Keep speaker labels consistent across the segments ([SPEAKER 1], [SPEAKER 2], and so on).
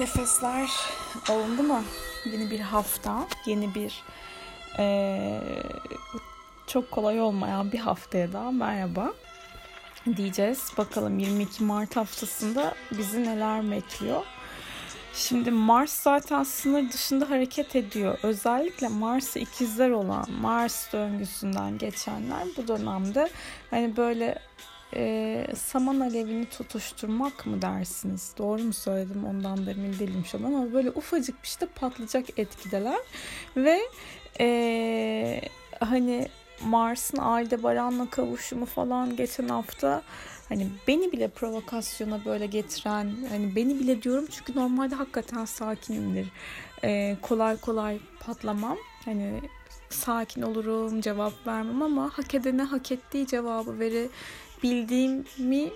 [SPEAKER 1] Nefesler alındı mı? Yeni bir hafta, yeni bir ee, çok kolay olmayan bir haftaya daha merhaba diyeceğiz. Bakalım 22 Mart haftasında bizi neler bekliyor. Şimdi Mars zaten sınır dışında hareket ediyor. Özellikle Mars'ı ikizler olan Mars döngüsünden geçenler bu dönemde hani böyle e, saman alevini tutuşturmak mı dersiniz? Doğru mu söyledim ondan da emin değilim şu an ama böyle ufacık bir işte patlayacak etkideler ve e, hani Mars'ın Aldebaran'la kavuşumu falan geçen hafta hani beni bile provokasyona böyle getiren hani beni bile diyorum çünkü normalde hakikaten sakinimdir. Ee, kolay kolay patlamam. Hani sakin olurum, cevap vermem ama hak edene hak ettiği cevabı verebildiğimi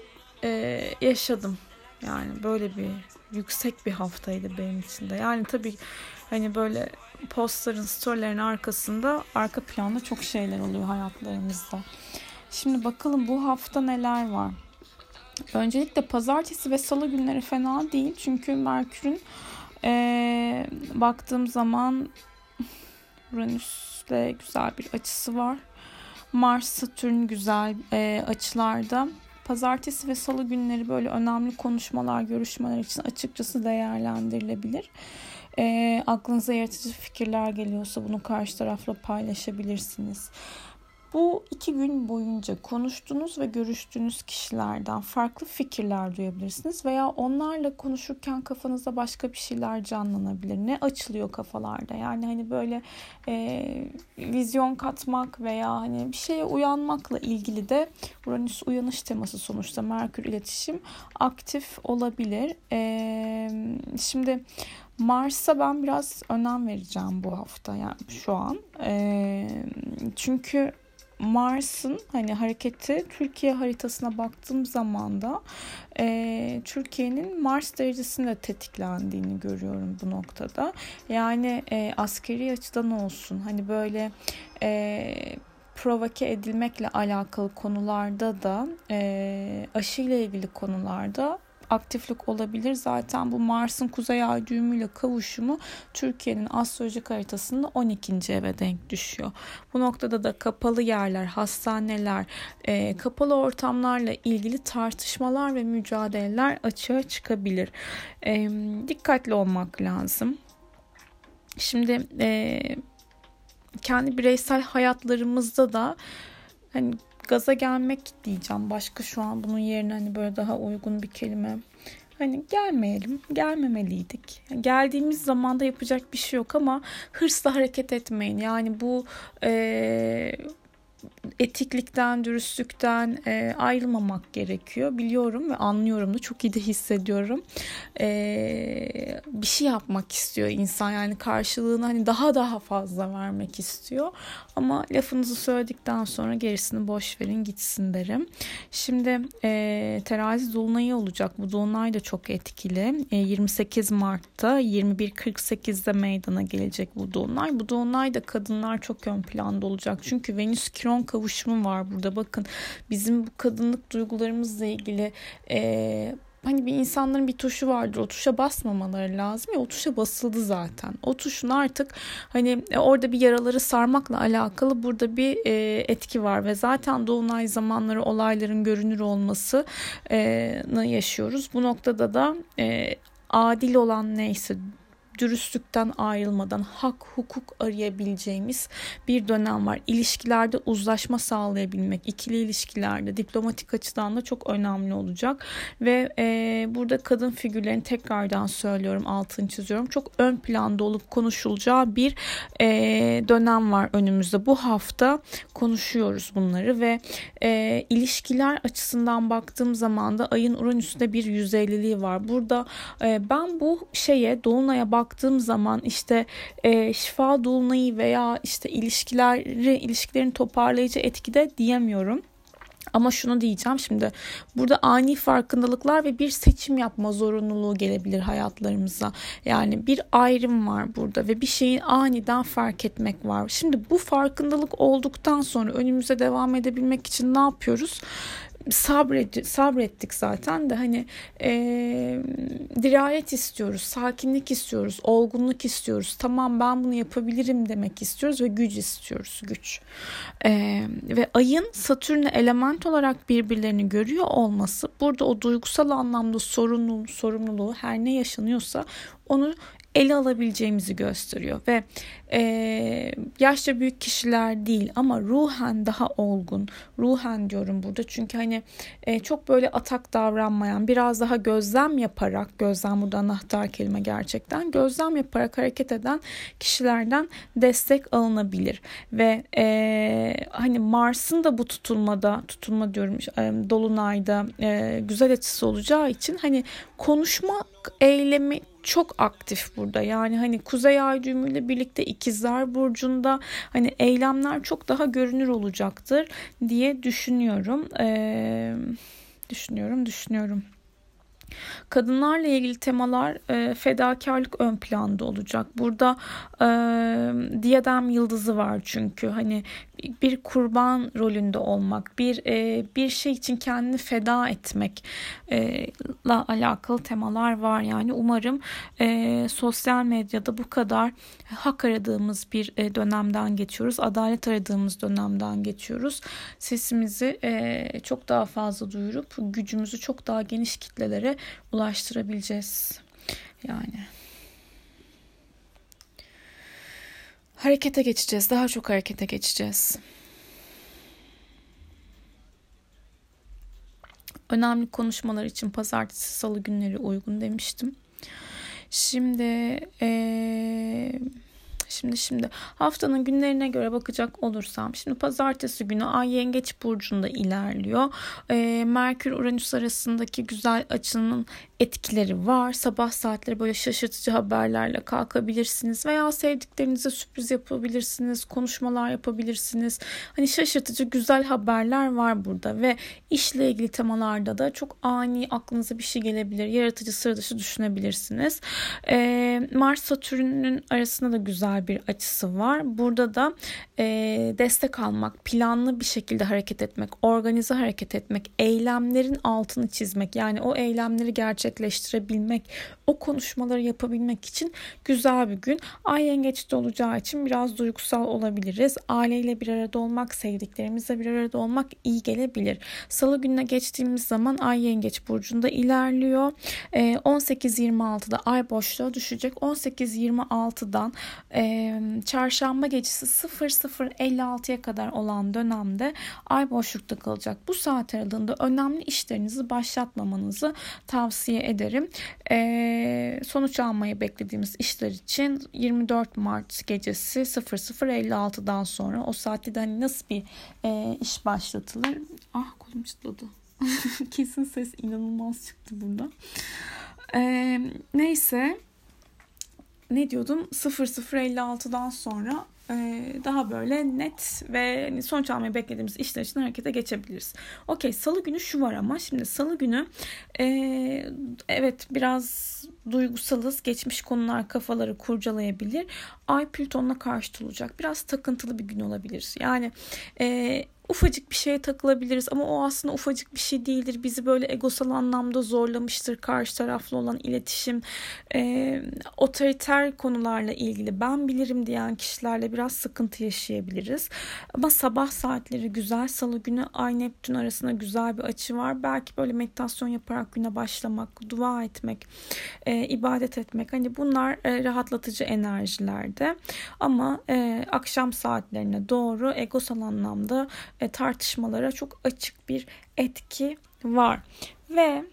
[SPEAKER 1] e, yaşadım. Yani böyle bir yüksek bir haftaydı benim için de. Yani tabii hani böyle postların, storylerin arkasında arka planda çok şeyler oluyor hayatlarımızda. Şimdi bakalım bu hafta neler var. Öncelikle pazartesi ve salı günleri fena değil. Çünkü Merkür'ün ee, baktığım zaman Uranüs'le güzel bir açısı var. Mars, Satürn güzel e, açılarda. Pazartesi ve salı günleri böyle önemli konuşmalar, görüşmeler için açıkçası değerlendirilebilir. E, aklınıza yaratıcı fikirler geliyorsa bunu karşı tarafla paylaşabilirsiniz. Bu iki gün boyunca konuştuğunuz ve görüştüğünüz kişilerden farklı fikirler duyabilirsiniz veya onlarla konuşurken kafanızda başka bir şeyler canlanabilir. Ne açılıyor kafalarda? Yani hani böyle e, vizyon katmak veya hani bir şeye uyanmakla ilgili de Uranüs uyanış teması sonuçta Merkür iletişim aktif olabilir. E, şimdi Mars'a ben biraz önem vereceğim bu hafta yani şu an. E, çünkü Mars'ın hani hareketi Türkiye haritasına baktığım zaman da e, Türkiye'nin Mars derecesinde tetiklendiğini görüyorum bu noktada. Yani e, askeri açıdan olsun hani böyle e, provoke edilmekle alakalı konularda da e, aşı ile ilgili konularda aktiflik olabilir. Zaten bu Mars'ın kuzey ay düğümüyle kavuşumu Türkiye'nin astrolojik haritasında 12. eve denk düşüyor. Bu noktada da kapalı yerler, hastaneler, e, kapalı ortamlarla ilgili tartışmalar ve mücadeleler açığa çıkabilir. E, dikkatli olmak lazım. Şimdi e, kendi bireysel hayatlarımızda da hani gaza gelmek diyeceğim. Başka şu an bunun yerine hani böyle daha uygun bir kelime. Hani gelmeyelim, gelmemeliydik. Geldiğimiz zamanda yapacak bir şey yok ama hırsla hareket etmeyin. Yani bu e, etiklikten, dürüstlükten e, ayrılmamak gerekiyor. Biliyorum ve anlıyorum da çok iyi de hissediyorum. E, bir şey yapmak istiyor insan yani karşılığını hani daha daha fazla vermek istiyor. Ama lafınızı söyledikten sonra gerisini boş verin gitsin derim. Şimdi e, terazi dolunayı olacak. Bu dolunay da çok etkili. E, 28 Mart'ta 21.48'de meydana gelecek bu dolunay. Bu dolunay da kadınlar çok ön planda olacak. Çünkü Venüs Kiron kavuşumu var burada. Bakın bizim bu kadınlık duygularımızla ilgili e, hani bir insanların bir tuşu vardır o tuşa basmamaları lazım ya o tuşa basıldı zaten. O tuşun artık hani e, orada bir yaraları sarmakla alakalı burada bir e, etki var ve zaten dolunay zamanları olayların görünür olması e, yaşıyoruz. Bu noktada da e, adil olan neyse dürüstlükten ayrılmadan hak hukuk arayabileceğimiz bir dönem var. İlişkilerde uzlaşma sağlayabilmek, ikili ilişkilerde diplomatik açıdan da çok önemli olacak ve e, burada kadın figürlerini tekrardan söylüyorum, altını çiziyorum. Çok ön planda olup konuşulacağı bir e, dönem var önümüzde. Bu hafta konuşuyoruz bunları ve e, ilişkiler açısından baktığım zaman da ayın Uranüs'te bir 150'liği var. Burada e, ben bu şeye Dolunay'a bak baktığım zaman işte e, şifa dolunayı veya işte ilişkileri ilişkilerin toparlayıcı etkide diyemiyorum. Ama şunu diyeceğim şimdi burada ani farkındalıklar ve bir seçim yapma zorunluluğu gelebilir hayatlarımıza. Yani bir ayrım var burada ve bir şeyi aniden fark etmek var. Şimdi bu farkındalık olduktan sonra önümüze devam edebilmek için ne yapıyoruz? Sabret, sabrettik zaten de hani e, dirayet istiyoruz, sakinlik istiyoruz, olgunluk istiyoruz. Tamam ben bunu yapabilirim demek istiyoruz ve güç istiyoruz, güç. E, ve ayın Satürn'e element olarak birbirlerini görüyor olması burada o duygusal anlamda sorumluluğu, sorumluluğu her ne yaşanıyorsa onu ele alabileceğimizi gösteriyor ve e, yaşça büyük kişiler değil ama ruhen daha olgun. Ruhen diyorum burada. Çünkü hani e, çok böyle atak davranmayan biraz daha gözlem yaparak gözlem burada anahtar kelime gerçekten gözlem yaparak hareket eden kişilerden destek alınabilir. Ve e, hani Mars'ın da bu tutulmada tutulma diyorum e, dolunayda e, güzel açısı olacağı için hani konuşma eylemi çok aktif burada. Yani hani Kuzey Ay düğümüyle birlikte ikizler burcunda hani eylemler çok daha görünür olacaktır diye düşünüyorum. Ee, düşünüyorum, düşünüyorum. Kadınlarla ilgili temalar e, fedakarlık ön planda olacak. Burada e, diyadem yıldızı var çünkü hani bir kurban rolünde olmak, bir e, bir şey için kendini feda etmek e, la alakalı temalar var. Yani umarım e, sosyal medyada bu kadar hak aradığımız bir e, dönemden geçiyoruz, adalet aradığımız dönemden geçiyoruz. Sesimizi e, çok daha fazla duyurup gücümüzü çok daha geniş kitlelere ulaştırabileceğiz. Yani. Harekete geçeceğiz. Daha çok harekete geçeceğiz. Önemli konuşmalar için pazartesi, salı günleri uygun demiştim. Şimdi ee, Şimdi şimdi haftanın günlerine göre bakacak olursam şimdi pazartesi günü Ay Yengeç burcunda ilerliyor. E, Merkür Uranüs arasındaki güzel açının etkileri var. Sabah saatleri böyle şaşırtıcı haberlerle kalkabilirsiniz veya sevdiklerinize sürpriz yapabilirsiniz, konuşmalar yapabilirsiniz. Hani şaşırtıcı güzel haberler var burada ve işle ilgili temalarda da çok ani aklınıza bir şey gelebilir. Yaratıcı sıra dışı düşünebilirsiniz. Ee, Mars Satürn'ün arasında da güzel bir açısı var. Burada da e, destek almak, planlı bir şekilde hareket etmek, organize hareket etmek, eylemlerin altını çizmek yani o eylemleri gerçek gerçekleştirebilmek, o konuşmaları yapabilmek için güzel bir gün. Ay yengeçte olacağı için biraz duygusal olabiliriz. Aileyle bir arada olmak, sevdiklerimizle bir arada olmak iyi gelebilir. Salı gününe geçtiğimiz zaman Ay yengeç burcunda ilerliyor. 18-26'da ee, Ay boşluğa düşecek. 18-26'dan e, çarşamba gecesi 00.56'ya kadar olan dönemde Ay boşlukta kalacak. Bu saat aralığında önemli işlerinizi başlatmamanızı tavsiye ederim. E, sonuç almayı beklediğimiz işler için 24 Mart gecesi 00.56'dan sonra o saatte de hani nasıl bir e, iş başlatılır? Ah kolum çıtladı. Kesin ses inanılmaz çıktı burada. E, neyse ne diyordum 0056'dan sonra daha böyle net ve hani sonuç almayı beklediğimiz işler için harekete geçebiliriz. Okey salı günü şu var ama şimdi salı günü e, evet biraz duygusalız. Geçmiş konular kafaları kurcalayabilir. Ay Plüton'la karşıt olacak. Biraz takıntılı bir gün olabilir. Yani e, ufacık bir şeye takılabiliriz ama o aslında ufacık bir şey değildir. Bizi böyle egosal anlamda zorlamıştır karşı taraflı olan iletişim. E, otoriter konularla ilgili ben bilirim diyen kişilerle biraz sıkıntı yaşayabiliriz. Ama sabah saatleri güzel. Salı günü Ay Neptün arasında güzel bir açı var. Belki böyle meditasyon yaparak güne başlamak, dua etmek, e, ibadet etmek. Hani bunlar e, rahatlatıcı enerjilerde. Ama e, akşam saatlerine doğru egosal anlamda tartışmalara çok açık bir etki var. Ve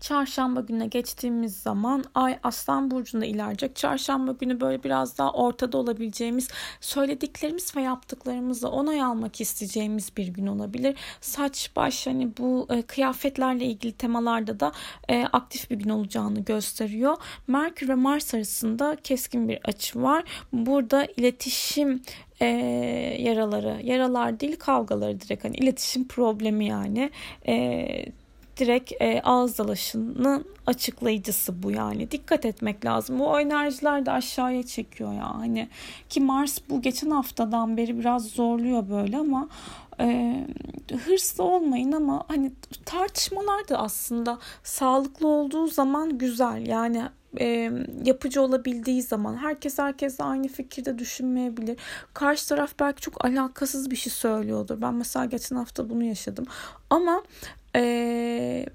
[SPEAKER 1] Çarşamba gününe geçtiğimiz zaman Ay Aslan Burcu'nda ilerleyecek. Çarşamba günü böyle biraz daha ortada olabileceğimiz, söylediklerimiz ve yaptıklarımızla onay almak isteyeceğimiz bir gün olabilir. Saç, baş hani bu e, kıyafetlerle ilgili temalarda da e, aktif bir gün olacağını gösteriyor. Merkür ve Mars arasında keskin bir açı var. Burada iletişim e, yaraları, yaralar değil kavgaları direkt hani iletişim problemi yani. E, direkt e, ağız dalaşının açıklayıcısı bu yani. Dikkat etmek lazım. Bu enerjiler de aşağıya çekiyor ya. Hani ki Mars bu geçen haftadan beri biraz zorluyor böyle ama e, hırslı olmayın ama hani tartışmalar da aslında sağlıklı olduğu zaman güzel. Yani e, yapıcı olabildiği zaman herkes herkesle aynı fikirde düşünmeyebilir. Karşı taraf belki çok alakasız bir şey söylüyordur. Ben mesela geçen hafta bunu yaşadım. Ama e,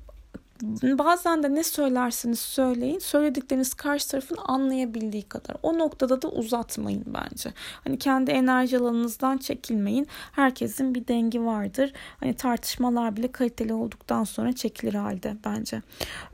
[SPEAKER 1] bazen de ne söylerseniz söyleyin söyledikleriniz karşı tarafın anlayabildiği kadar. O noktada da uzatmayın bence. Hani kendi enerji alanınızdan çekilmeyin. Herkesin bir dengi vardır. Hani tartışmalar bile kaliteli olduktan sonra çekilir halde bence.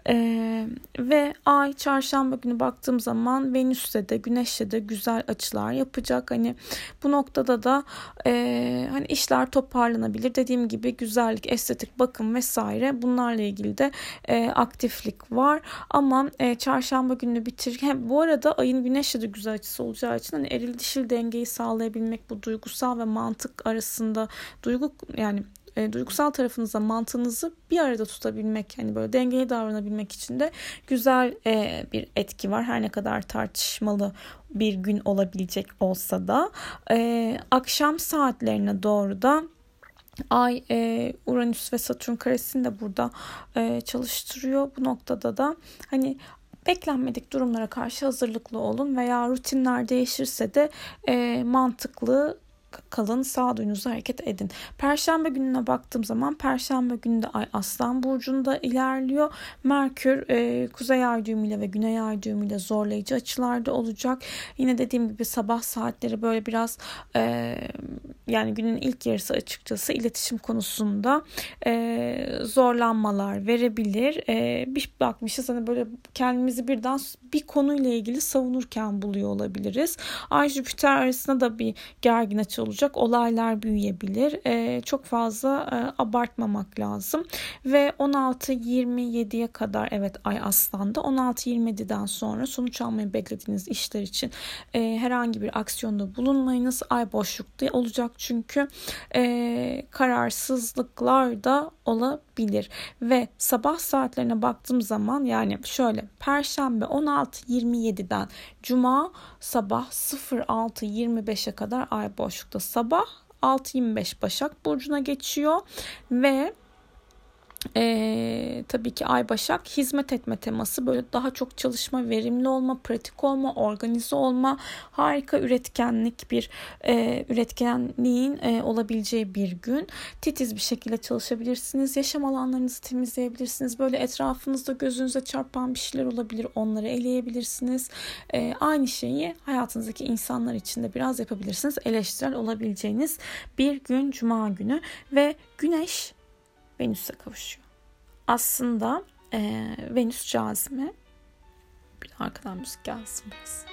[SPEAKER 1] Ee, ve ay çarşamba günü baktığım zaman Venüs'te de Güneş'te de güzel açılar yapacak. Hani bu noktada da e, hani işler toparlanabilir. Dediğim gibi güzellik, estetik, bakım vesaire bunlarla ilgili de e, aktiflik var. Ama e, çarşamba günü bitir. Hem bu arada ayın güneşle de güzel açısı olacağı için hani eril dişil dengeyi sağlayabilmek bu duygusal ve mantık arasında duygu yani e, duygusal tarafınızla mantığınızı bir arada tutabilmek hani böyle dengeli davranabilmek için de güzel e, bir etki var. Her ne kadar tartışmalı bir gün olabilecek olsa da e, akşam saatlerine doğru da Ay e, Uranüs ve Satürn karesini de burada e, çalıştırıyor. Bu noktada da hani beklenmedik durumlara karşı hazırlıklı olun veya rutinler değişirse de e, mantıklı kalın sağduyunuza hareket edin. Perşembe gününe baktığım zaman Perşembe günü de Ay Aslan Burcu'nda ilerliyor. Merkür e, Kuzey Ay düğümüyle ve Güney Ay düğümüyle zorlayıcı açılarda olacak. Yine dediğim gibi sabah saatleri böyle biraz e, yani günün ilk yarısı açıkçası iletişim konusunda e, zorlanmalar verebilir. E, bir bakmışız hani böyle kendimizi birden bir konuyla ilgili savunurken buluyor olabiliriz. Ay Jüpiter arasında da bir gergin açı olacak. Olaylar büyüyebilir. E, çok fazla e, abartmamak lazım. Ve 16-27'ye kadar evet Ay Aslan'da 16-27'den sonra sonuç almayı beklediğiniz işler için e, herhangi bir aksiyonda bulunmayınız. Ay boşlukta olacak çünkü e, kararsızlıklar da olabilir. Ve sabah saatlerine baktığım zaman yani şöyle Perşembe 16-27'den Cuma sabah 06.25'e kadar ay boşlukta. Sabah 6.25 Başak Burcu'na geçiyor ve ee, tabii ki Ay Başak hizmet etme teması böyle daha çok çalışma, verimli olma, pratik olma, organize olma, harika üretkenlik bir e, üretkenliğin e, olabileceği bir gün. Titiz bir şekilde çalışabilirsiniz. Yaşam alanlarınızı temizleyebilirsiniz. Böyle etrafınızda gözünüze çarpan bir şeyler olabilir. Onları eleyebilirsiniz. E, aynı şeyi hayatınızdaki insanlar için de biraz yapabilirsiniz. Eleştirel olabileceğiniz bir gün Cuma günü ve Güneş Venüs'e kavuşuyor. Aslında e, Venüs cazime. Bir arkadan müzik gelsin biraz.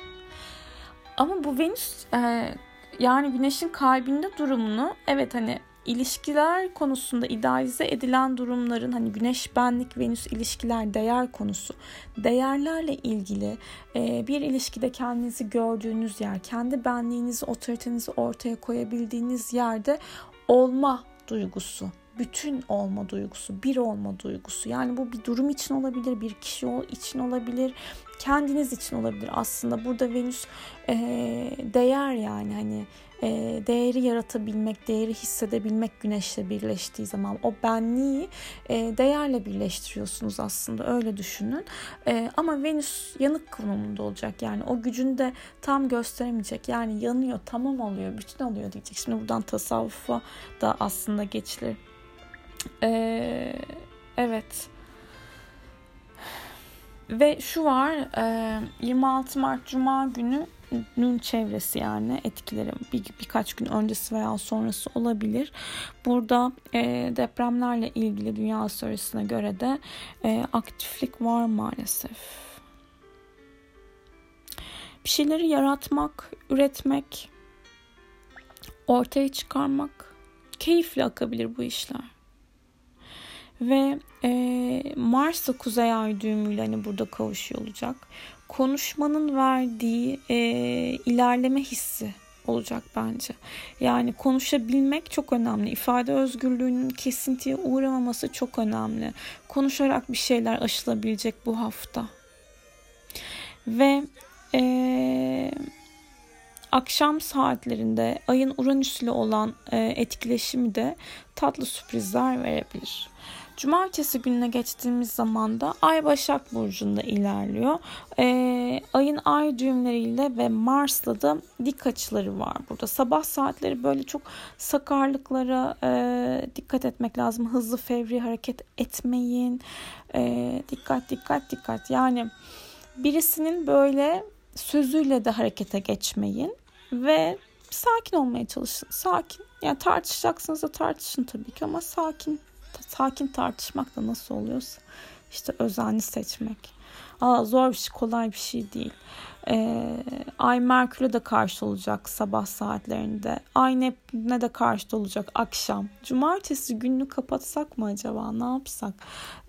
[SPEAKER 1] Ama bu Venüs e, yani Güneş'in kalbinde durumunu evet hani ilişkiler konusunda idealize edilen durumların hani güneş benlik venüs ilişkiler değer konusu değerlerle ilgili bir ilişkide kendinizi gördüğünüz yer kendi benliğinizi otoritenizi ortaya koyabildiğiniz yerde olma duygusu bütün olma duygusu, bir olma duygusu. Yani bu bir durum için olabilir, bir kişi için olabilir, kendiniz için olabilir. Aslında burada Venüs e, değer yani hani e, değeri yaratabilmek, değeri hissedebilmek güneşle birleştiği zaman o benliği e, değerle birleştiriyorsunuz aslında öyle düşünün. E, ama Venüs yanık konumunda olacak yani o gücünü de tam gösteremeyecek. Yani yanıyor, tamam oluyor, bütün oluyor diyecek. Şimdi buradan tasavvufa da aslında geçilir. Ee, evet. Ve şu var e, 26 Mart Cuma günü nün çevresi yani etkileri bir, birkaç gün öncesi veya sonrası olabilir. Burada e, depremlerle ilgili dünya sorularına göre de e, aktiflik var maalesef. Bir şeyleri yaratmak, üretmek, ortaya çıkarmak keyifle akabilir bu işler. Ve e, Mars da Kuzey Ay düğümüyle hani burada kavuşuyor olacak. Konuşmanın verdiği e, ilerleme hissi olacak bence. Yani konuşabilmek çok önemli. İfade özgürlüğünün kesintiye uğramaması çok önemli. Konuşarak bir şeyler aşılabilecek bu hafta. Ve ee, akşam saatlerinde ayın Uranüs'le olan e, etkileşimi de tatlı sürprizler verebilir. Cumartesi gününe geçtiğimiz zaman da Ay Başak Burcu'nda ilerliyor. Ee, ayın ay düğümleriyle ve Mars'la da dik açıları var burada. Sabah saatleri böyle çok sakarlıklara e, dikkat etmek lazım. Hızlı fevri hareket etmeyin. E, dikkat dikkat dikkat. Yani birisinin böyle sözüyle de harekete geçmeyin ve sakin olmaya çalışın. Sakin. Yani tartışacaksınız da tartışın tabii ki ama sakin sakin tartışmak da nasıl oluyorsa işte özenli seçmek. Aa, zor bir şey, kolay bir şey değil. Ee, Ay Merkür'e de karşı olacak sabah saatlerinde. Ay Neptün'e de karşı olacak akşam. Cumartesi gününü kapatsak mı acaba? Ne yapsak?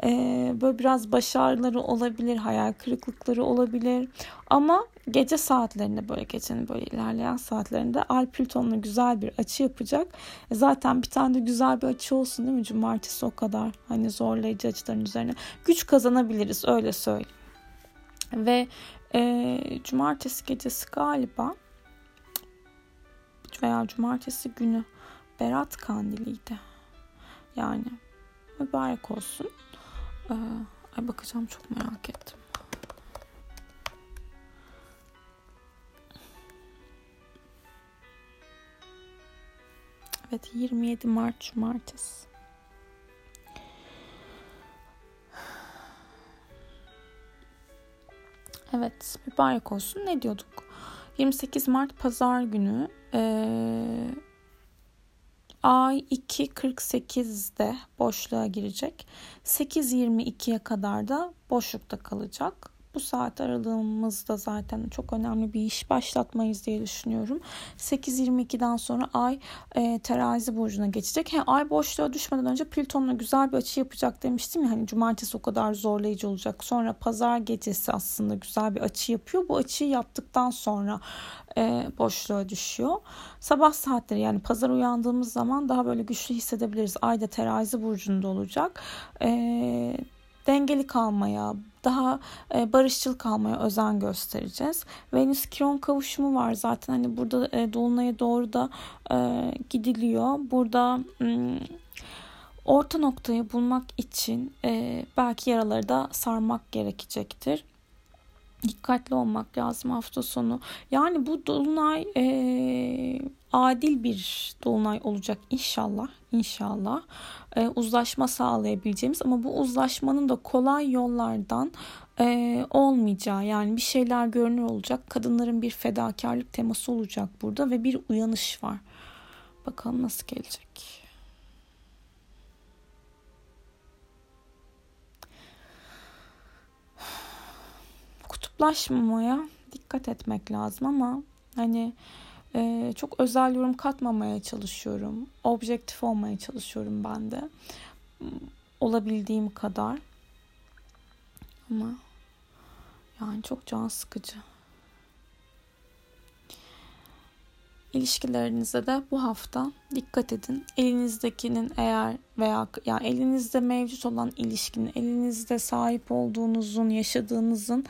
[SPEAKER 1] Ee, böyle biraz başarıları olabilir, hayal kırıklıkları olabilir. Ama gece saatlerinde böyle gecenin böyle ilerleyen saatlerinde Ay Plüton'la güzel bir açı yapacak. E zaten bir tane de güzel bir açı olsun değil mi? Cumartesi o kadar hani zorlayıcı açıların üzerine. Güç kazanabiliriz öyle söyleyeyim. Ve e, cumartesi gecesi galiba veya cumartesi günü Berat Kandili'ydi. Yani mübarek olsun. Ee, ay bakacağım çok merak ettim. Evet 27 Mart Cumartesi. Evet mübarek olsun. Ne diyorduk? 28 Mart Pazar günü ee, Ay 2.48'de boşluğa girecek. 8.22'ye kadar da boşlukta kalacak bu saat aralığımızda zaten çok önemli bir iş başlatmayız diye düşünüyorum. 8.22'den sonra ay e, terazi burcuna geçecek. He, ay boşluğa düşmeden önce Plüton'la güzel bir açı yapacak demiştim ya. Hani cumartesi o kadar zorlayıcı olacak. Sonra pazar gecesi aslında güzel bir açı yapıyor. Bu açıyı yaptıktan sonra e, boşluğa düşüyor. Sabah saatleri yani pazar uyandığımız zaman daha böyle güçlü hissedebiliriz. Ay da terazi burcunda olacak. Eee dengeli kalmaya, daha e, barışçıl kalmaya özen göstereceğiz. Venüs Kiron kavuşumu var zaten hani burada e, dolunaya doğru da e, gidiliyor. Burada orta noktayı bulmak için e, belki yaraları da sarmak gerekecektir dikkatli olmak lazım hafta sonu. Yani bu dolunay e, adil bir dolunay olacak inşallah. İnşallah e, uzlaşma sağlayabileceğimiz ama bu uzlaşmanın da kolay yollardan e, olmayacağı yani bir şeyler görünür olacak. Kadınların bir fedakarlık teması olacak burada ve bir uyanış var. Bakalım nasıl gelecek. Kutuplaşmamaya dikkat etmek lazım ama hani e, çok özel yorum katmamaya çalışıyorum. Objektif olmaya çalışıyorum ben de. Olabildiğim kadar. Ama yani çok can sıkıcı. İlişkilerinize de bu hafta dikkat edin. Elinizdekinin eğer veya yani elinizde mevcut olan ilişkinin, elinizde sahip olduğunuzun, yaşadığınızın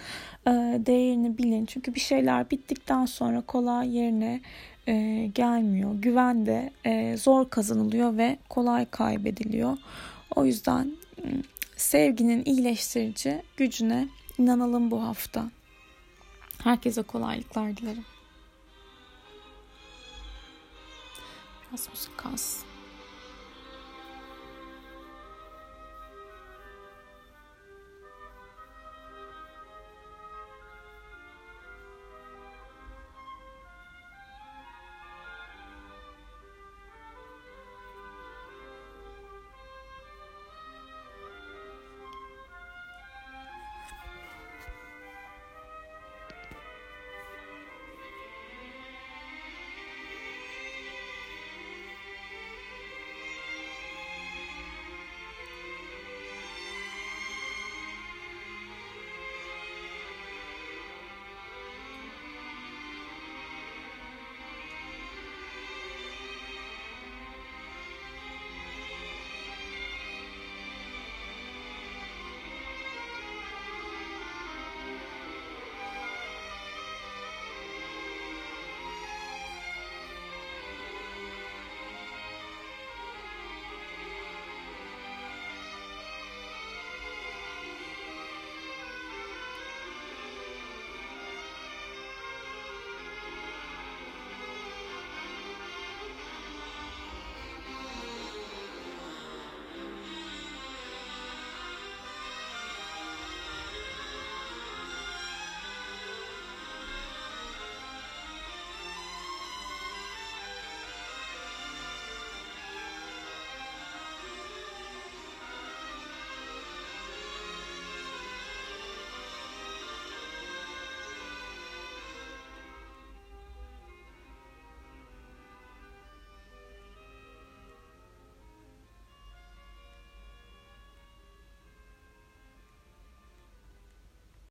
[SPEAKER 1] e, değerini bilin. Çünkü bir şeyler bittikten sonra kolay yerine e, gelmiyor. Güven de e, zor kazanılıyor ve kolay kaybediliyor. O yüzden sevginin iyileştirici gücüne inanalım bu hafta. Herkese kolaylıklar dilerim. Biraz müzik kalsın.